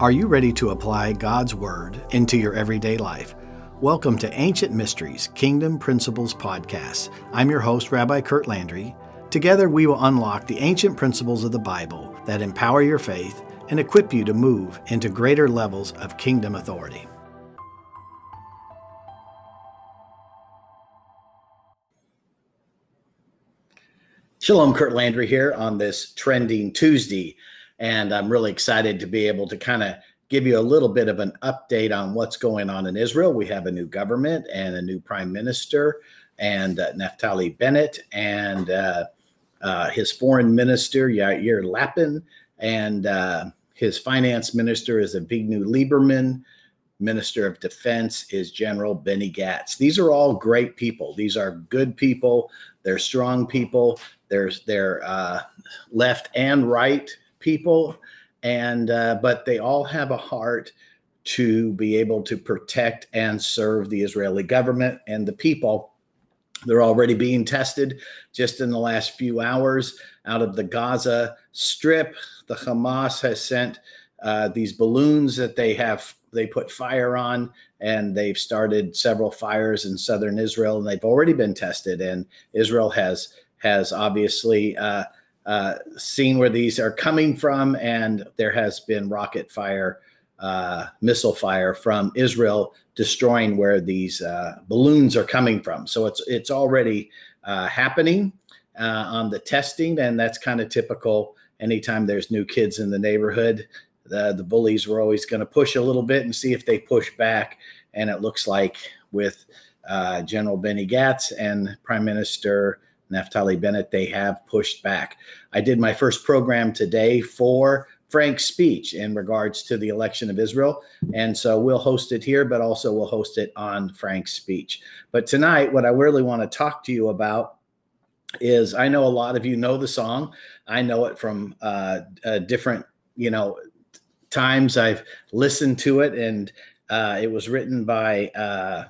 Are you ready to apply God's Word into your everyday life? Welcome to Ancient Mysteries Kingdom Principles Podcast. I'm your host, Rabbi Kurt Landry. Together, we will unlock the ancient principles of the Bible that empower your faith and equip you to move into greater levels of kingdom authority. Shalom, Kurt Landry here on this trending Tuesday. And I'm really excited to be able to kind of give you a little bit of an update on what's going on in Israel. We have a new government and a new prime minister, and uh, Naftali Bennett, and uh, uh, his foreign minister, Yair Lapid, and uh, his finance minister is Avigdor Lieberman. Minister of Defense is General Benny Gantz. These are all great people. These are good people. They're strong people. There's they're uh, left and right people, and uh, but they all have a heart to be able to protect and serve the Israeli government and the people. They're already being tested just in the last few hours out of the Gaza Strip. The Hamas has sent uh, these balloons that they have they put fire on and they've started several fires in southern Israel and they've already been tested and Israel has has obviously uh, uh, seen where these are coming from, and there has been rocket fire, uh, missile fire from Israel destroying where these uh, balloons are coming from. So it's it's already uh, happening uh, on the testing, and that's kind of typical. Anytime there's new kids in the neighborhood, the the bullies were always going to push a little bit and see if they push back, and it looks like with General Benny Gantz and Prime Minister Naftali Bennett, they have pushed back. I did my first program today for FrankSpeech in regards to the election of Israel. And so we'll host it here, but also we'll host it on FrankSpeech. But tonight, what I really want to talk to you about is I know a lot of you know the song. I know it from uh, uh, different, you know, times I've listened to it, and uh, it was written by uh,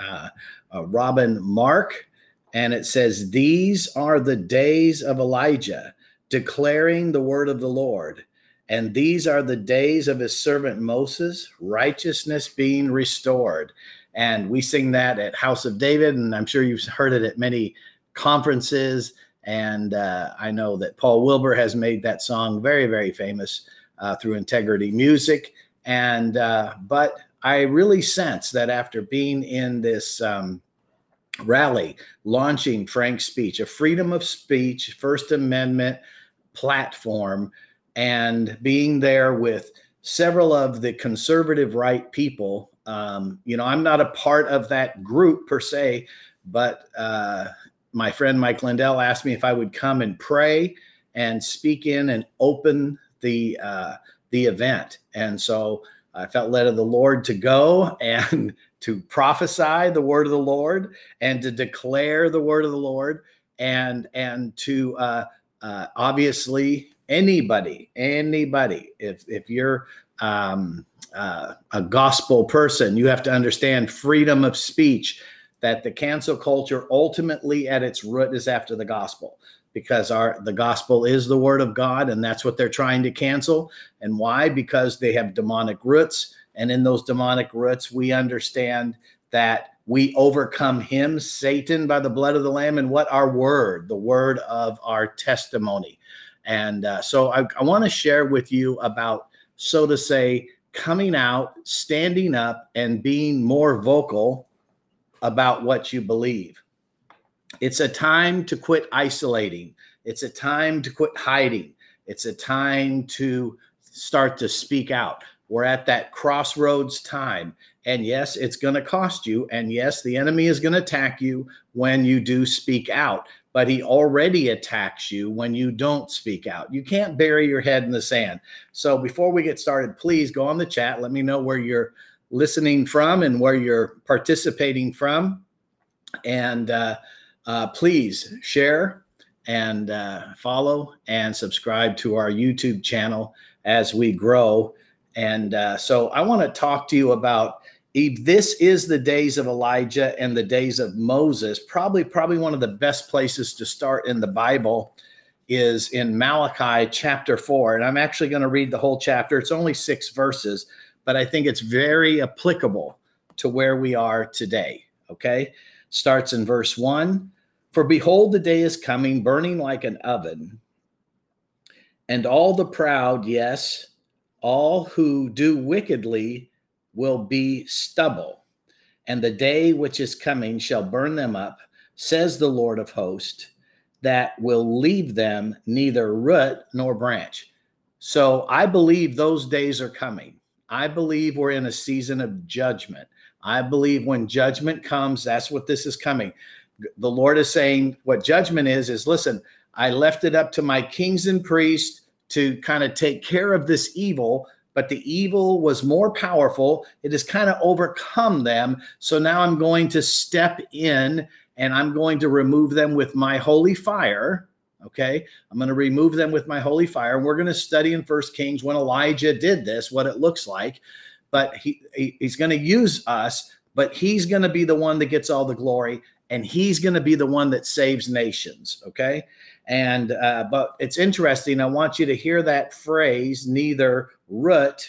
uh, uh, Robin Mark and it says, These are the days of Elijah, declaring the word of the Lord. And these are the days of his servant Moses, righteousness being restored. And we sing that at House of David, and I'm sure you've heard it at many conferences. And uh, I know that Paul Wilbur has made that song very, very famous uh, through Integrity Music. And uh, but I really sense that after being in this um, rally launching FrankSpeech, a freedom of speech, First Amendment platform, and being there with several of the conservative right people. Um, you know, I'm not a part of that group per se, but uh, my friend Mike Lindell asked me if I would come and pray and speak in and open the uh, the event, and so I felt led of the Lord to go and to prophesy the word of the Lord and to declare the word of the Lord and and to uh, uh, obviously anybody anybody if if you're um, uh, a gospel person you have to understand freedom of speech that the cancel culture ultimately at its root is after the gospel because our the gospel is the word of God and that's what they're trying to cancel. And why? Because they have demonic roots and in those demonic roots, we understand that we overcome him, Satan, by the blood of the Lamb, and what our word, the word of our testimony. And uh, so I, I want to share with you about, so to say, coming out, standing up, and being more vocal about what you believe. It's a time to quit isolating, it's a time to quit hiding, it's a time to start to speak out. We're at that crossroads time. And yes, it's going to cost you. And yes, the enemy is going to attack you when you do speak out, but he already attacks you when you don't speak out. You can't bury your head in the sand. So before we get started, please go on the chat. Let me know where you're listening from and where you're participating from. And uh, uh, please share and uh, follow and subscribe to our YouTube channel as we grow and uh, so I want to talk to you about if this is the days of Elijah and the days of Moses, probably probably one of the best places to start in the Bible is in Malachi chapter 4. And I'm actually going to read the whole chapter. It's only six verses, but I think it's very applicable to where we are today. Okay. Starts in verse 1 For behold, the day is coming, burning like an oven, and all the proud, yes, all who do wickedly will be stubble. And the day which is coming shall burn them up, says the Lord of hosts that will leave them neither root nor branch. So I believe those days are coming. I believe we're in a season of judgment. I believe when judgment comes, that's what this is coming. The Lord is saying what judgment is is listen, I left it up to my kings and priests to kind of take care of this evil, but the evil was more powerful. It has kind of overcome them. So now I'm going to step in and I'm going to remove them with my holy fire. Okay. I'm going to remove them with my holy fire. And we're going to study in First Kings when Elijah did this, what it looks like. But he, he he's going to use us, but he's going to be the one that gets all the glory and he's going to be the one that saves nations. Okay. And, uh, but it's interesting. I want you to hear that phrase neither root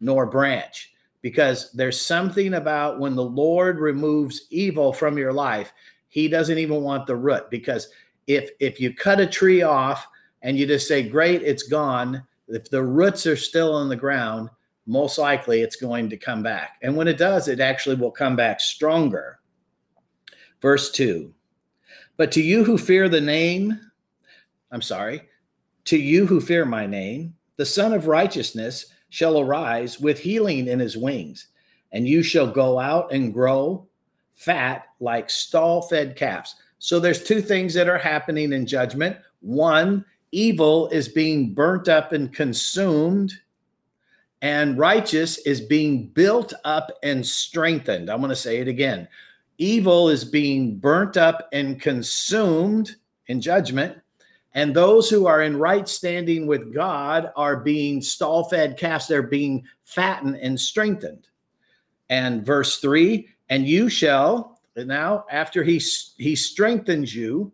nor branch because there's something about when the Lord removes evil from your life, he doesn't even want the root because if if you cut a tree off and you just say great it's gone, if the roots are still in the ground, most likely it's going to come back. And when it does, it actually will come back stronger. Verse 2. But to you who fear the name, I'm sorry, to you who fear my name, the Son of Righteousness shall arise with healing in his wings, and you shall go out and grow fat like stall fed calves. So there's two things that are happening in judgment. One, evil is being burnt up and consumed, and righteous is being built up and strengthened. I'm going to say it again. Evil is being burnt up and consumed in judgment, and those who are in right standing with God are being stall fed calves, they're being fattened and strengthened. And verse three, and you shall, now after he, he strengthens you,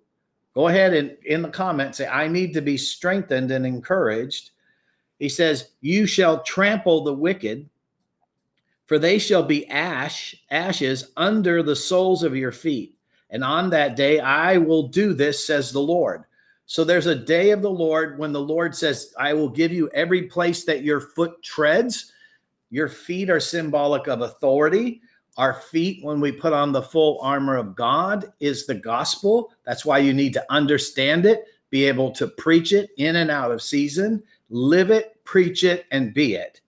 go ahead and in the comments say, I need to be strengthened and encouraged. He says, You shall trample the wicked, for they shall be ash, ashes under the soles of your feet. And on that day I will do this, says the Lord. So there's a day of the Lord when the Lord says, I will give you every place that your foot treads. Your feet are symbolic of authority. Our feet, when we put on the full armor of God, is the gospel. That's why you need to understand it, be able to preach it in and out of season, live it, preach it, and be it.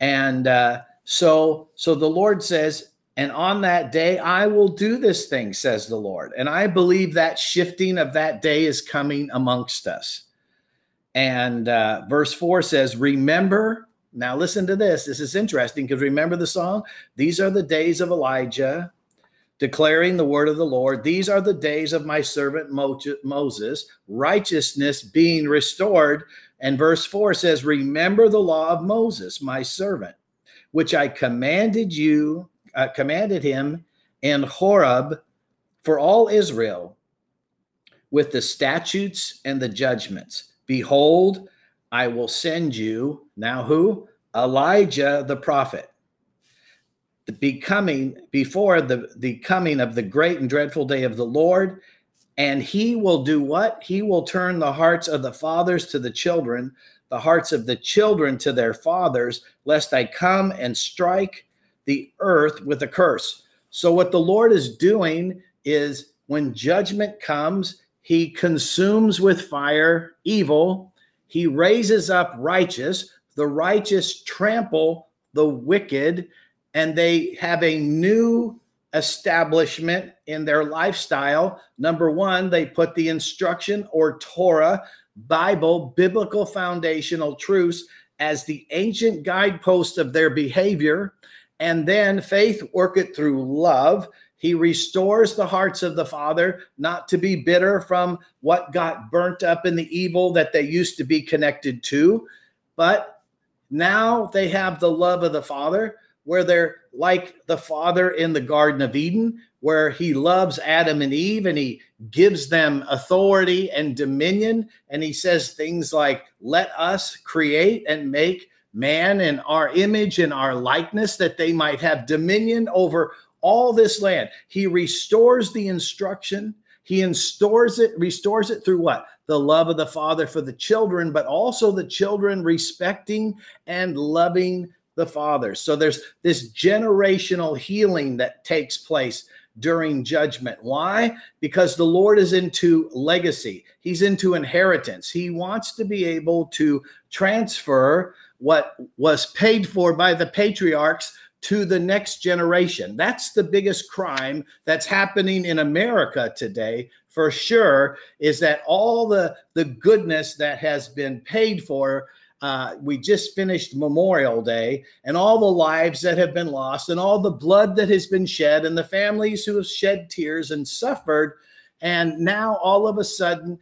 And uh, so, so the Lord says, and on that day, I will do this thing, says the Lord. And I believe that shifting of that day is coming amongst us. And uh, verse 4 says, Remember, now listen to this. This is interesting because remember the song? These are the days of Elijah declaring the word of the Lord. These are the days of my servant Moses, righteousness being restored. And verse 4 says, Remember the law of Moses, my servant, which I commanded you uh, commanded him in Horeb for all Israel with the statutes and the judgments. Behold, I will send you now who? Elijah the prophet. The becoming before the, the coming of the great and dreadful day of the Lord, and he will do what? He will turn the hearts of the fathers to the children, the hearts of the children to their fathers, lest I come and strike the earth with a curse. So, what the Lord is doing is when judgment comes, he consumes with fire evil, he raises up righteous, the righteous trample the wicked, and they have a new establishment in their lifestyle. Number one, they put the instruction or Torah, Bible, biblical foundational truths as the ancient guidepost of their behavior. And then faith work it through love. He restores the hearts of the Father not to be bitter from what got burnt up in the evil that they used to be connected to, but now they have the love of the Father. Where they're like the Father in the Garden of Eden, where he loves Adam and Eve and he gives them authority and dominion. And he says things like, Let us create and make man in our image and our likeness, that they might have dominion over all this land. He restores the instruction. He restores it, restores it through what? The love of the Father for the children, but also the children respecting and loving the Father. So there's this generational healing that takes place during judgment. Why? Because the Lord is into legacy, He's into inheritance. He wants to be able to transfer what was paid for by the patriarchs to the next generation. That's the biggest crime that's happening in America today, for sure, is that all the, the goodness that has been paid for. Uh, we just finished Memorial Day, and all the lives that have been lost, and all the blood that has been shed, and the families who have shed tears and suffered. And now, all of a sudden,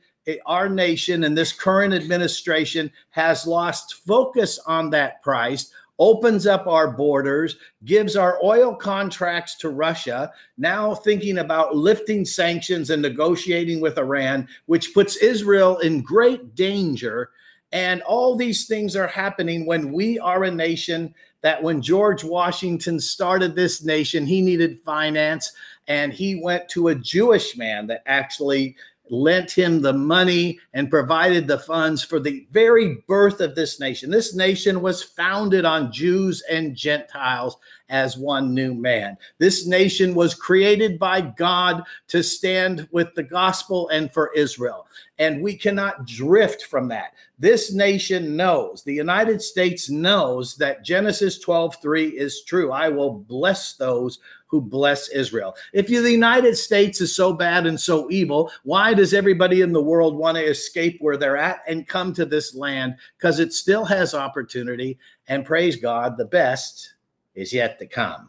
our nation and this current administration has lost focus on that price opens up our borders, gives our oil contracts to Russia, now thinking about lifting sanctions and negotiating with Iran, which puts Israel in great danger. And all these things are happening when we are a nation that when George Washington started this nation, he needed finance and he went to a Jewish man that actually lent him the money and provided the funds for the very birth of this nation. This nation was founded on Jews and Gentiles as one new man. This nation was created by God to stand with the gospel and for Israel. And we cannot drift from that. This nation knows, the United States knows that Genesis 12 3 is true. I will bless those who bless Israel. If the United States is so bad and so evil, why does everybody in the world want to escape where they're at and come to this land? Because it still has opportunity. And praise God, the best is yet to come.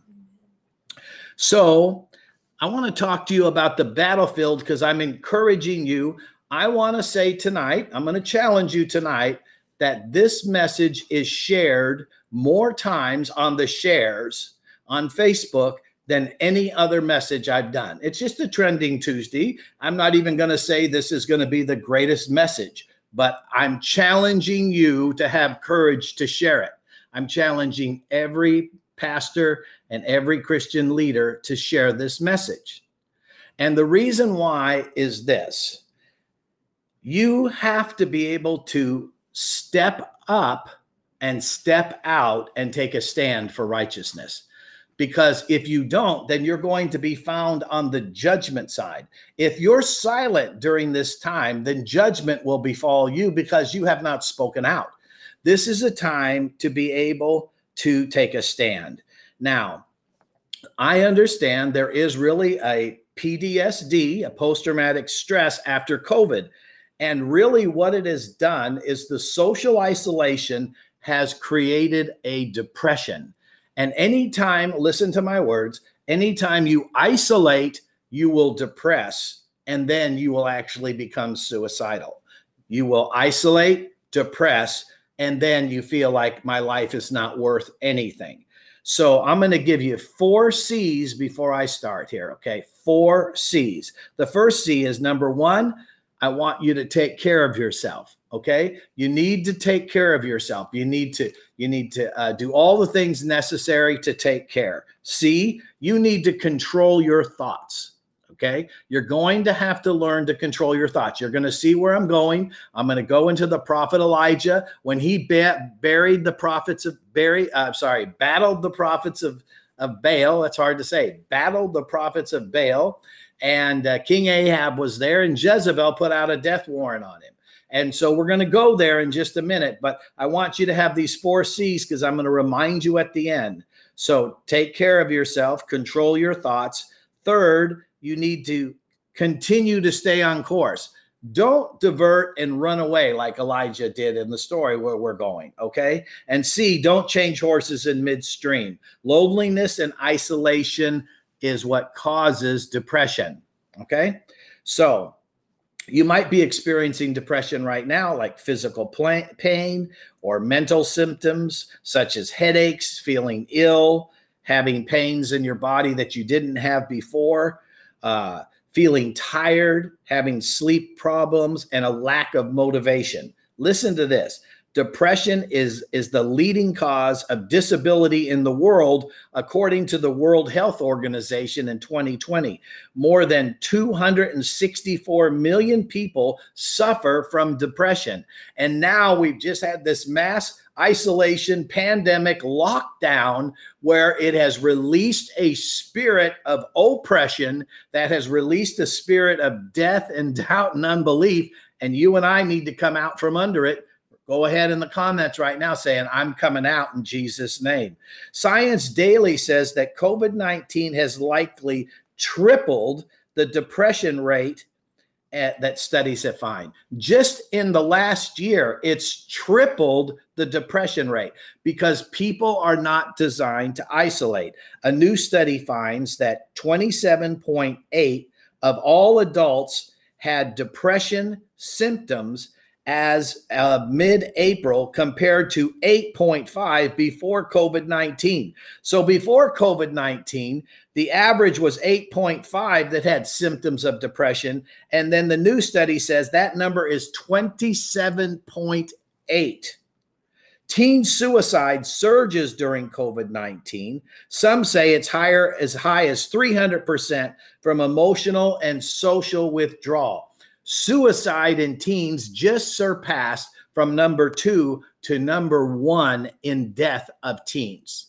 So, I want to talk to you about the battlefield because I'm encouraging you. I want to say tonight, I'm going to challenge you tonight that this message is shared more times on the shares on Facebook than any other message I've done. It's just a trending Tuesday. I'm not even going to say this is going to be the greatest message, but I'm challenging you to have courage to share it. I'm challenging every pastor and every Christian leader to share this message. And the reason why is this you have to be able to step up and step out and take a stand for righteousness because if you don't, then you're going to be found on the judgment side. If you're silent during this time, then judgment will befall you because you have not spoken out. This is a time to be able to take a stand. Now, I understand there is really a PTSD, a post traumatic stress after COVID. And really, what it has done is the social isolation has created a depression and anytime, listen to my words, anytime you isolate, you will depress, and then you will actually become suicidal. You will isolate, depress, and then you feel like my life is not worth anything. So I'm going to give you four C's before I start here. Okay. Four C's. The first C is number one, I want you to take care of yourself okay? You need to take care of yourself. You need to you need to uh, do all the things necessary to take care. C you need to control your thoughts okay? You're going to have to learn to control your thoughts. You're going to see where i'm going. I'm going to go into the prophet elijah. When he ba- buried the prophets of barry uh, sorry battled the prophets of of baal that's hard to say battled the prophets of baal and uh, king ahab was there and jezebel put out a death warrant on him and so we're going to go there in just a minute, but I want you to have these four C's because I'm going to remind you at the end. So take care of yourself, control your thoughts. Third, you need to continue to stay on course. Don't divert and run away like Elijah did in the story where we're going. Okay. And C, don't change horses in midstream. Loneliness and isolation is what causes depression. Okay. So you might be experiencing depression right now, like physical pain or mental symptoms such as headaches, feeling ill, having pains in your body that you didn't have before, uh, feeling tired, having sleep problems, and a lack of motivation. Listen to this depression is is the leading cause of disability in the world according to the World Health Organization in 2020 more than 264 million people suffer from depression. And now we've just had this mass isolation pandemic lockdown where it has released a spirit of oppression that has released a spirit of death and doubt and unbelief. And you and I need to come out from under it Go ahead in the comments right now saying, I'm coming out in Jesus' name. Science Daily says that COVID 19 has likely tripled the depression rate at, that studies have found. Just in the last year, it's tripled the depression rate because people are not designed to isolate. A new study finds that 27.8 of all adults had depression symptoms as uh, mid April compared to 8.5 before COVID 19. So before COVID 19, the average was 8.5 that had symptoms of depression. And then the new study says that number is 27.8. Teen suicide surges during COVID 19. Some say it's higher as high as 300% from emotional and social withdrawal suicide in teens just surpassed from number two to number one in death of teens.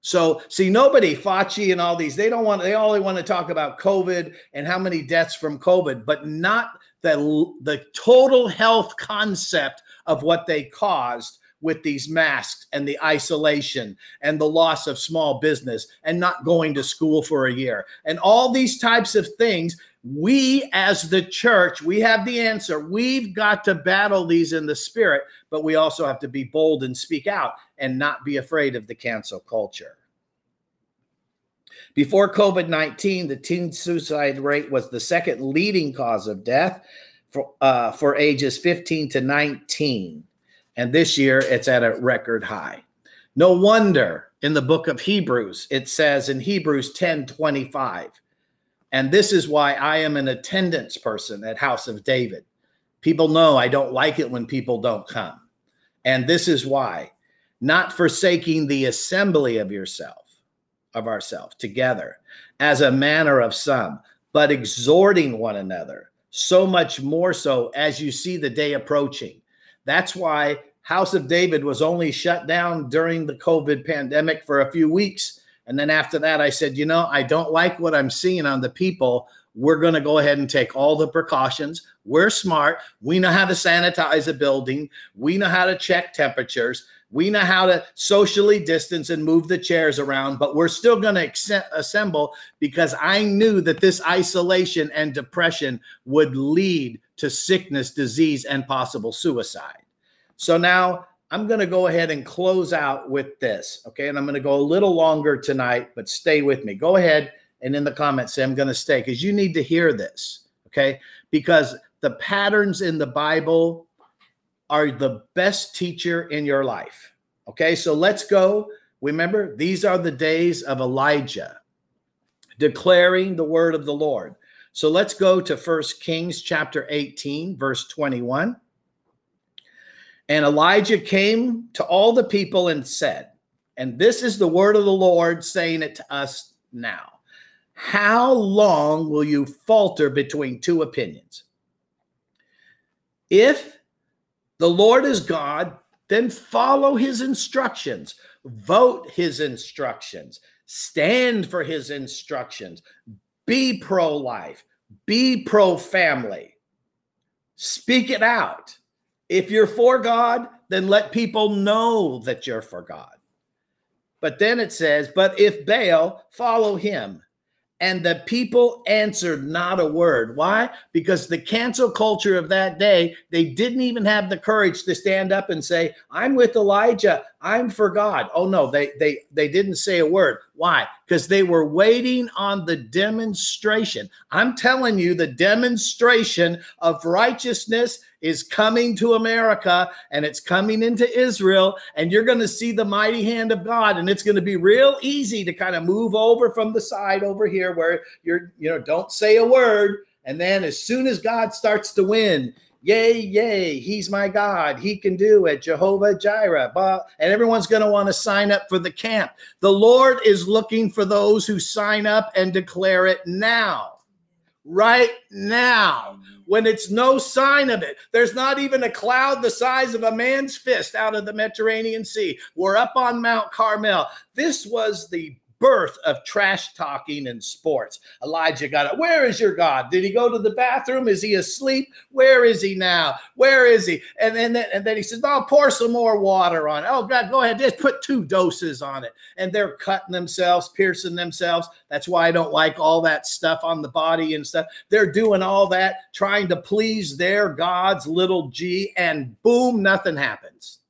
So, see, nobody, Fauci and all these, they don't want, they only want to talk about COVID and how many deaths from COVID, but not the, the total health concept of what they caused with these masks and the isolation and the loss of small business and not going to school for a year and all these types of things we as the church we have the answer. We've got to battle these in the spirit but we also have to be bold and speak out and not be afraid of the cancel culture. Before covid-19 the teen suicide rate was the second leading cause of death for, uh, for ages 15 to 19 and this year it's at a record high no wonder in the book of hebrews it says in hebrews 10 25 and this is why I am an attendance person at House of David. People know I don't like it when people don't come. And this is why not forsaking the assembly of yourself, of ourselves together, as a manner of some, but exhorting one another, so much more so as you see the day approaching. That's why House of David was only shut down during the COVID pandemic for a few weeks and then after that, I said, you know, I don't like what I'm seeing on the people. We're going to go ahead and take all the precautions. We're smart. We know how to sanitize a building. We know how to check temperatures. We know how to socially distance and move the chairs around, but we're still going to assemble because I knew that this isolation and depression would lead to sickness, disease, and possible suicide. So now I'm going to go ahead and close out with this. Okay. And I'm going to go a little longer tonight, but stay with me. Go ahead and in the comments say, I'm going to stay because you need to hear this. Okay. Because the patterns in the Bible are the best teacher in your life. Okay. So let's go. Remember, these are the days of Elijah declaring the word of the Lord. So let's go to First Kings chapter 18, verse 21. And Elijah came to all the people and said, and this is the word of the Lord saying it to us now. How long will you falter between two opinions? If the Lord is God, then follow his instructions, vote his instructions, stand for his instructions, be pro life, be pro family, speak it out. If you're for God, then let people know that you're for God. But then it says, But if Baal, follow him. And the people answered not a word. Why? Because the cancel culture of that day, they didn't even have the courage to stand up and say, I'm with Elijah. I'm for God. Oh no, they they they didn't say a word. Why? Because they were waiting on the demonstration. I'm telling you, the demonstration of righteousness is coming to America and it's coming into Israel, and you're going to see the mighty hand of God, and it's going to be real easy to kind of move over from the side over here where you're, you know, don't say a word. And then as soon as God starts to win, Yay, yay, he's my God. He can do it. Jehovah Jireh. And everyone's going to want to sign up for the camp. The Lord is looking for those who sign up and declare it now. Right now, when it's no sign of it, there's not even a cloud the size of a man's fist out of the Mediterranean Sea. We're up on Mount Carmel. This was the birth of trash talking in sports. Elijah got it. Where is your God? Did he go to the bathroom? Is he asleep? Where is he now? Where is he? And then, and then he says, "I'll pour some more water on it. Oh God, go ahead. Just put two doses on it. And they're cutting themselves, piercing themselves. That's why I don't like all that stuff on the body and stuff. They're doing all that, trying to please their God's little g, and boom, nothing happens.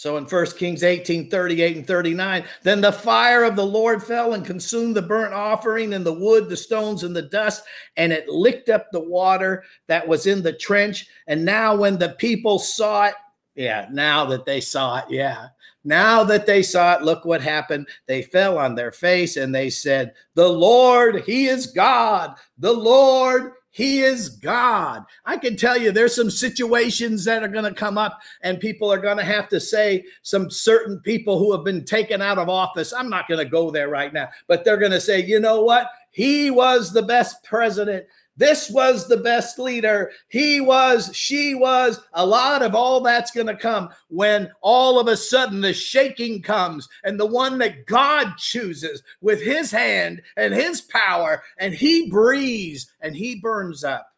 So in 1 Kings 18 38 and 39, then the fire of the Lord fell and consumed the burnt offering and the wood, the stones, and the dust, and it licked up the water that was in the trench. And now, when the people saw it, yeah, now that they saw it, yeah, now that they saw it, look what happened. They fell on their face and they said, The Lord, He is God. The Lord, he is God. I can tell you there's some situations that are going to come up, and people are going to have to say some certain people who have been taken out of office. I'm not going to go there right now, but they're going to say, you know what? He was the best president this was the best leader. He was, she was. A lot of all that's going to come when all of a sudden the shaking comes and the one that God chooses with his hand and his power, and he breathes and he burns up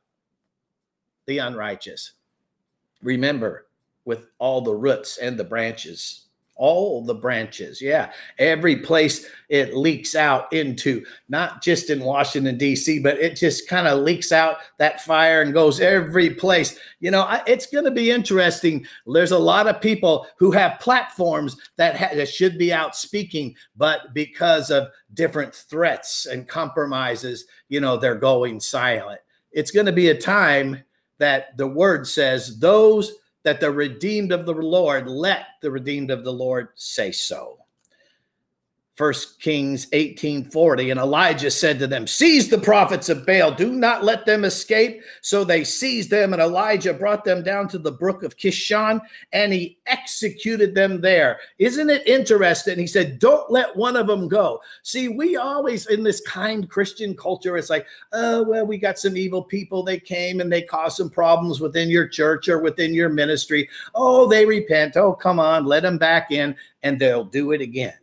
the unrighteous. Remember, with all the roots and the branches all the branches. Yeah every place it leaks out into not just in washington d.c but it just kind of leaks out that fire and goes every place. You know I, it's going to be interesting. There's a lot of people who have platforms that, ha- that should be out speaking but because of different threats and compromises you know they're going silent. It's going to be a time that the word says those that the redeemed of the Lord, let the redeemed of the Lord say so. First Kings 18:40 and Elijah said to them seize the prophets of Baal. Do not let them escape. So they seized them and Elijah brought them down to the brook of Kishon and he executed them there. Isn't it interesting? He said don't let one of them go. See we always in this kind Christian culture it's like oh well we got some evil people. They came and they caused some problems within your church or within your ministry. Oh they repent. Oh come on let them back in and they'll do it again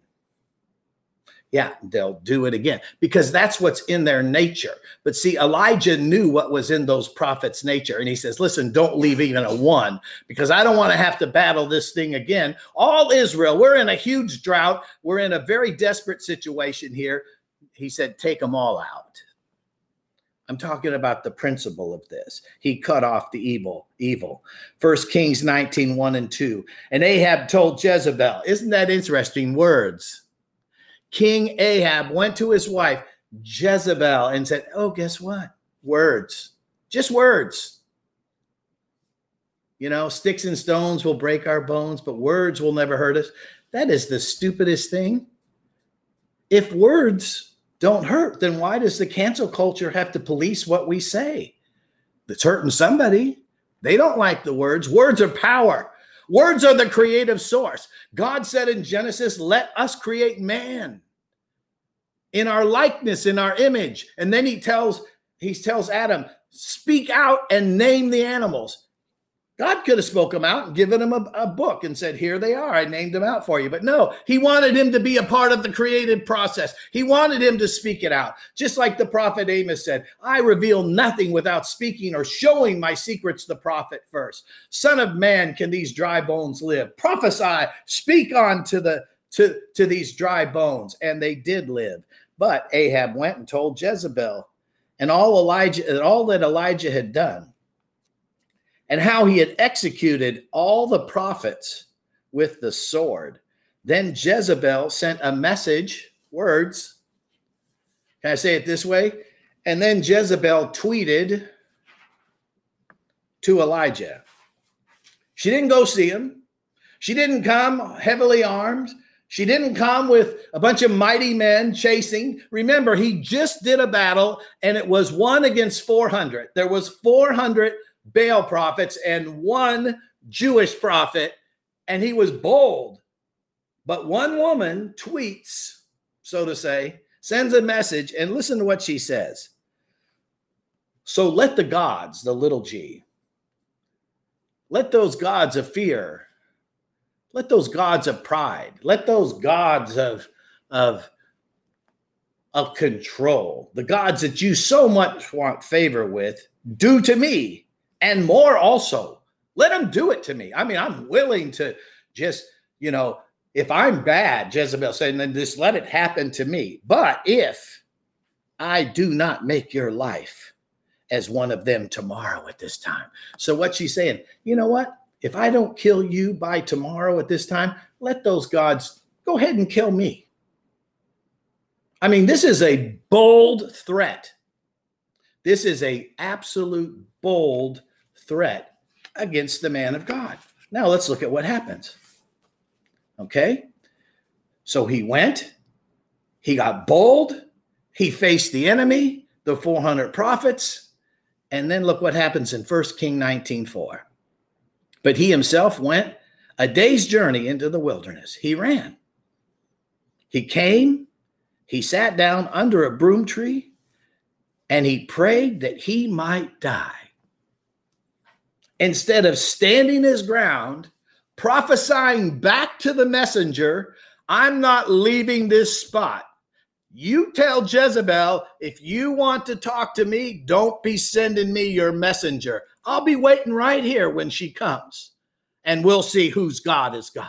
yeah, they'll do it again because that's what's in their nature. But see, Elijah knew what was in those prophets' nature. And he says, Listen, don't leave even a one because I don't want to have to battle this thing again. All Israel, we're in a huge drought. We're in a very desperate situation here. He said, Take them all out. I'm talking about the principle of this. He cut off the evil, evil. First Kings 19, 1 and 2. And Ahab told Jezebel, isn't that interesting words? King Ahab went to his wife, Jezebel, and said, Oh, guess what? Words, just words. You know, sticks and stones will break our bones, but words will never hurt us. That is the stupidest thing. If words don't hurt, then why does the cancel culture have to police what we say? It's hurting somebody. They don't like the words. Words are power. Words are the creative source. God said in Genesis, let us create man in our likeness, in our image. And then he tells, he tells Adam, speak out and name the animals. God could have spoke them out and given him a, a, book and said, Here they are. I named them out for you. But no, he wanted him to be a part of the creative process. He wanted him to speak it out. Just like the prophet Amos said, I reveal nothing without speaking or showing my secrets to the prophet first. Son of man, can these dry bones live? Prophesy, speak on to the to, to these dry bones. And they did live. But Ahab went and told Jezebel and all Elijah and all that Elijah had done and how he had executed all the prophets with the sword. Then Jezebel sent a message, words. Can I say it this way? And then Jezebel tweeted to Elijah. She didn't go see him. She didn't come heavily armed. She didn't come with a bunch of mighty men chasing. Remember, he just did a battle and it was one against 400. There was 400 Baal prophets and one Jewish prophet and he was bold. But one woman tweets, so to say, sends a message and listen to what she says. So let the gods, the little g, let those gods of fear let those gods of pride, let those gods of, of, of control, the gods that you so much want favor with, do to me and more also. Let them do it to me. I mean, I'm willing to just, you know, if I'm bad, Jezebel said, then just let it happen to me. But if I do not make your life as one of them tomorrow at this time. So what she's saying, you know what? if I don't kill you by tomorrow at this time, let those gods go ahead and kill me. I mean, this is a bold threat. This is a absolute bold threat against the man of God. Now let's look at what happens. Okay? So he went, he got bold, he faced the enemy, the 400 prophets, and then look what happens in 1 King 19 4. But he himself went a day's journey into the wilderness. He ran. He came, he sat down under a broom tree, and he prayed that he might die. Instead of standing his ground, prophesying back to the messenger, I'm not leaving this spot. You tell Jezebel, if you want to talk to me, don't be sending me your messenger. I'll be waiting right here when she comes, and we'll see whose God is God.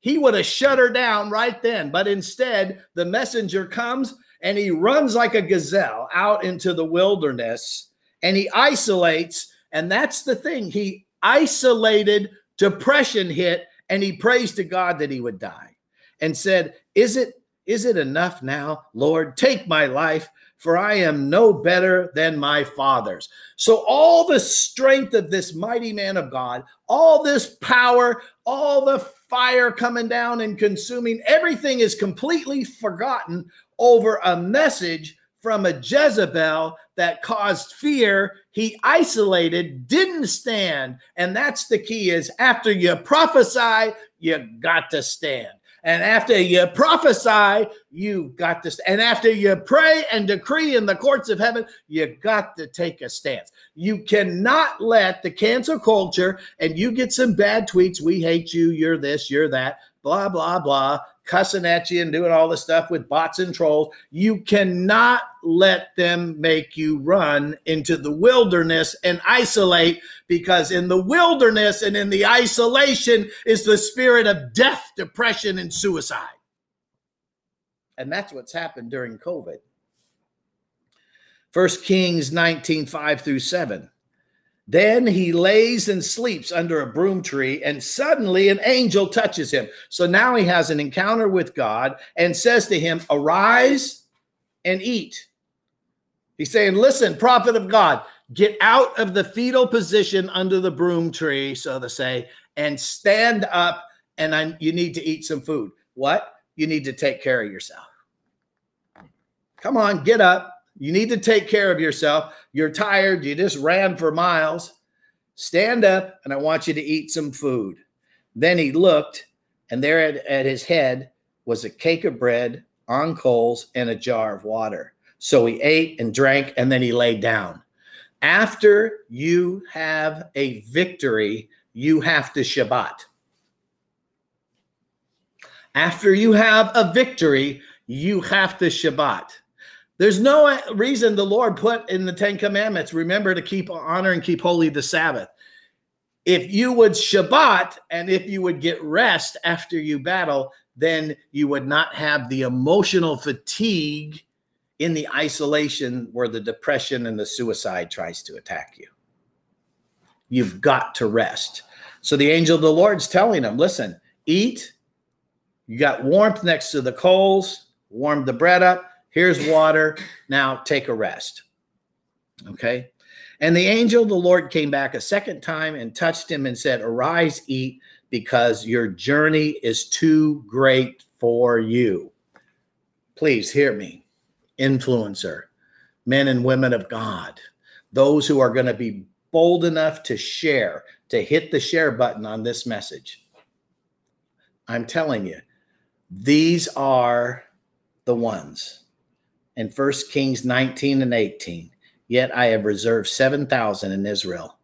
He would have shut her down right then, but instead, the messenger comes and he runs like a gazelle out into the wilderness and he isolates. And that's the thing. He isolated, depression hit, and he prays to God that he would die and said, Is it is it enough now, Lord? Take my life, for I am no better than my fathers. So, all the strength of this mighty man of God, all this power, all the fire coming down and consuming, everything is completely forgotten over a message from a Jezebel that caused fear. He isolated, didn't stand. And that's the key is after you prophesy, you got to stand. And after you prophesy, you got to, and after you pray and decree in the courts of heaven, you got to take a stance. You cannot let the cancel culture and you get some bad tweets. We hate you. You're this, you're that, blah, blah, blah cussing at you and doing all this stuff with bots and trolls. You cannot let them make you run into the wilderness and isolate because in the wilderness and in the isolation is the spirit of death, depression, and suicide. And that's what's happened during COVID. First Kings 19, 5 through 7. Then he lays and sleeps under a broom tree, and suddenly an angel touches him. So now he has an encounter with God and says to him, Arise and eat. He's saying, Listen, prophet of God, get out of the fetal position under the broom tree, so to say, and stand up, and I, you need to eat some food. What? You need to take care of yourself. Come on, get up. You need to take care of yourself. You're tired. You just ran for miles. Stand up, and I want you to eat some food. Then he looked, and there at, at his head was a cake of bread on coals and a jar of water. So he ate and drank, and then he laid down. After you have a victory, you have to Shabbat. After you have a victory, you have to Shabbat. There's no uh, reason the Lord put in the Ten Commandments, remember to keep honor and keep holy the Sabbath. If you would Shabbat and if you would get rest after you battle, then you would not have the emotional fatigue in the isolation where the depression and the suicide tries to attack you. You've got to rest. So the angel of the Lord's telling him, listen, eat. You got warmth next to the coals, warm the bread up. Here's water. Now take a rest. Okay. And the angel of the Lord came back a second time and touched him and said, Arise, eat, because your journey is too great for you. Please hear me, influencer, men and women of God, those who are going to be bold enough to share, to hit the share button on this message. I'm telling you, these are the ones. In 1 Kings 19 and 18, yet I have reserved 7,000 in Israel,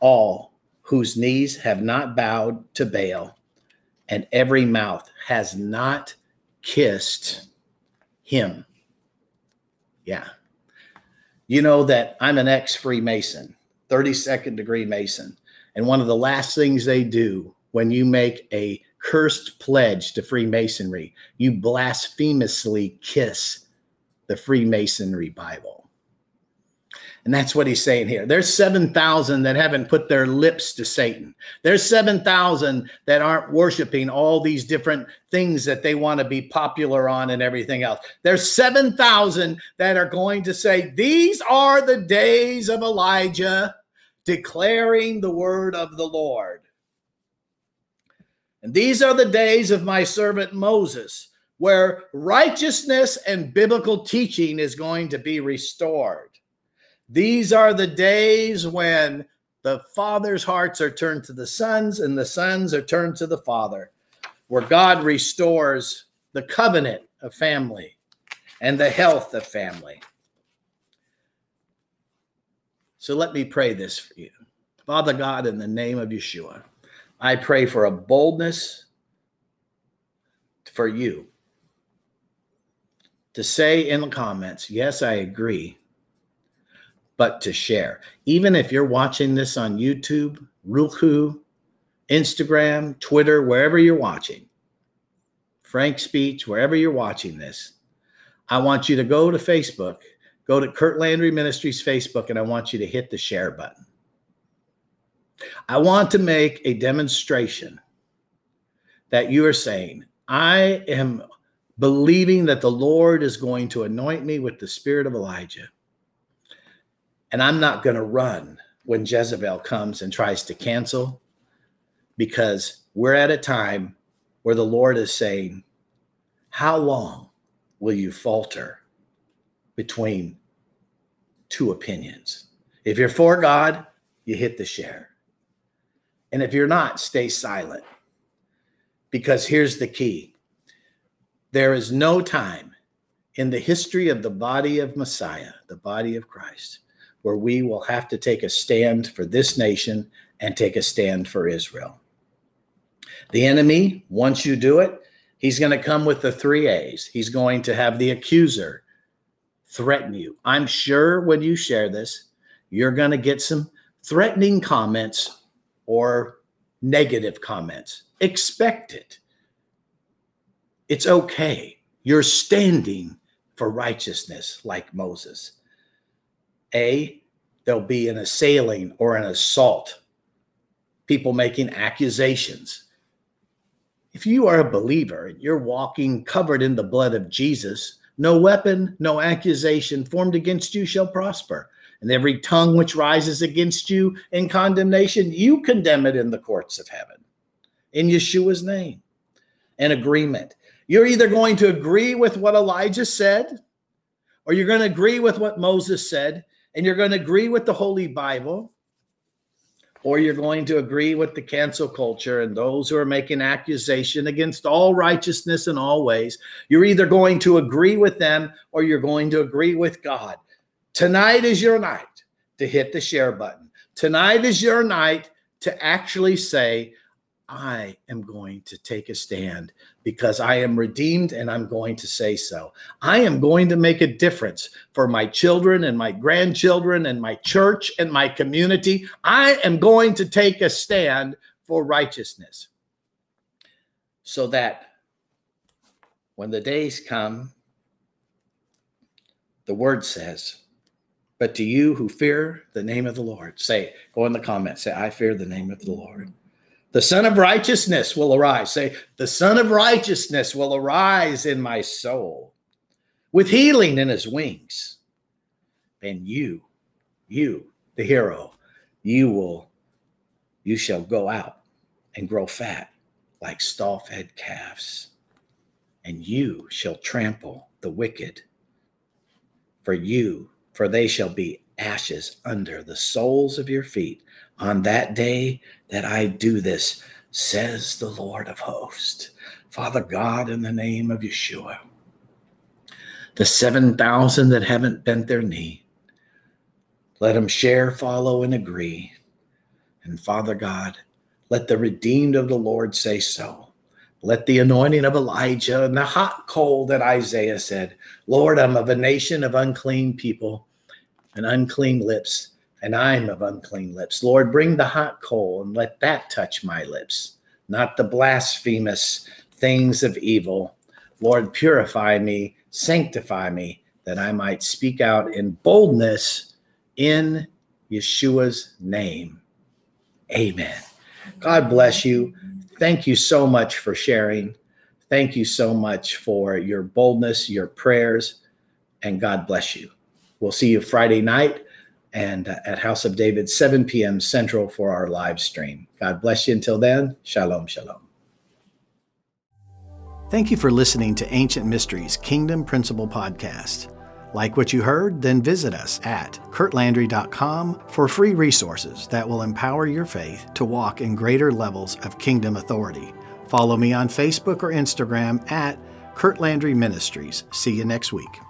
all whose knees have not bowed to Baal, and every mouth has not kissed him. Yeah. You know that I'm an ex Freemason, 32nd degree Mason. And one of the last things they do when you make a cursed pledge to Freemasonry, you blasphemously kiss the Freemasonry Bible. And that's what he's saying here. There's 7,000 that haven't put their lips to Satan. There's 7,000 that aren't worshiping all these different things that they want to be popular on and everything else. There's 7,000 that are going to say, These are the days of Elijah declaring the word of the Lord. And these are the days of my servant Moses, where righteousness and biblical teaching is going to be restored. These are the days when the father's hearts are turned to the sons and the sons are turned to the father, where God restores the covenant of family and the health of family. So let me pray this for you. Father God, in the name of Yeshua, I pray for a boldness for you to say in the comments, yes, I agree but to share. Even if you're watching this on YouTube, Roku, Instagram, Twitter, wherever you're watching, FrankSpeech, wherever you're watching this, I want you to go to Facebook, go to Kurt Landry Ministries Facebook, and I want you to hit the share button. I want to make a demonstration that you are saying, I am believing that the Lord is going to anoint me with the spirit of Elijah and I'm not going to run when Jezebel comes and tries to cancel because we're at a time where the Lord is saying, How long will you falter between two opinions? If you're for God, you hit the share. And if you're not, stay silent. Because here's the key there is no time in the history of the body of Messiah, the body of Christ, where we will have to take a stand for this nation and take a stand for Israel. The enemy, once you do it, he's going to come with the three A's. He's going to have the accuser threaten you. I'm sure when you share this, you're going to get some threatening comments or negative comments. Expect it. It's okay. You're standing for righteousness like Moses. A, there'll be an assailing or an assault, people making accusations. If you are a believer and you're walking covered in the blood of Jesus, no weapon, no accusation formed against you shall prosper. And every tongue which rises against you in condemnation, you condemn it in the courts of heaven. In Yeshua's name. An agreement. You're either going to agree with what Elijah said, or you're going to agree with what Moses said, and you're going to agree with the Holy Bible, or you're going to agree with the cancel culture and those who are making accusation against all righteousness in all ways. You're either going to agree with them or you're going to agree with God. Tonight is your night to hit the share button. Tonight is your night to actually say, I am going to take a stand because I am redeemed and I'm going to say so. I am going to make a difference for my children and my grandchildren and my church and my community. I am going to take a stand for righteousness so that when the days come, the word says, but to you who fear the name of the Lord, say, go in the comments, say, I fear the name of the Lord. The Son of Righteousness will arise. Say, the Son of Righteousness will arise in my soul with healing in his wings. And you, you, the hero, you will, you shall go out and grow fat like stall fed calves, and you shall trample the wicked. For you, for they shall be ashes under the soles of your feet on that day that I do this, says the Lord of hosts. Father God, in the name of Yeshua, the 7,000 that haven't bent their knee, let them share, follow, and agree. And Father God, let the redeemed of the Lord say so. Let the anointing of Elijah and the hot coal that Isaiah said, Lord, I'm of a nation of unclean people and unclean lips, and I'm of unclean lips. Lord, bring the hot coal and let that touch my lips, not the blasphemous things of evil. Lord, purify me, sanctify me, that I might speak out in boldness in Yeshua's name. Amen. God bless you. Thank you so much for sharing. Thank you so much for your boldness, your prayers, and God bless you. We'll see you Friday night and uh, at House of David, 7 p.m. Central for our live stream. God bless you until then. Shalom, shalom. Thank you for listening to Ancient Mysteries Kingdom Principle Podcast. Like what you heard? Then visit us at kurtlandry.com for free resources that will empower your faith to walk in greater levels of kingdom authority. Follow me on Facebook or Instagram at Kurt Landry Ministries. See you next week.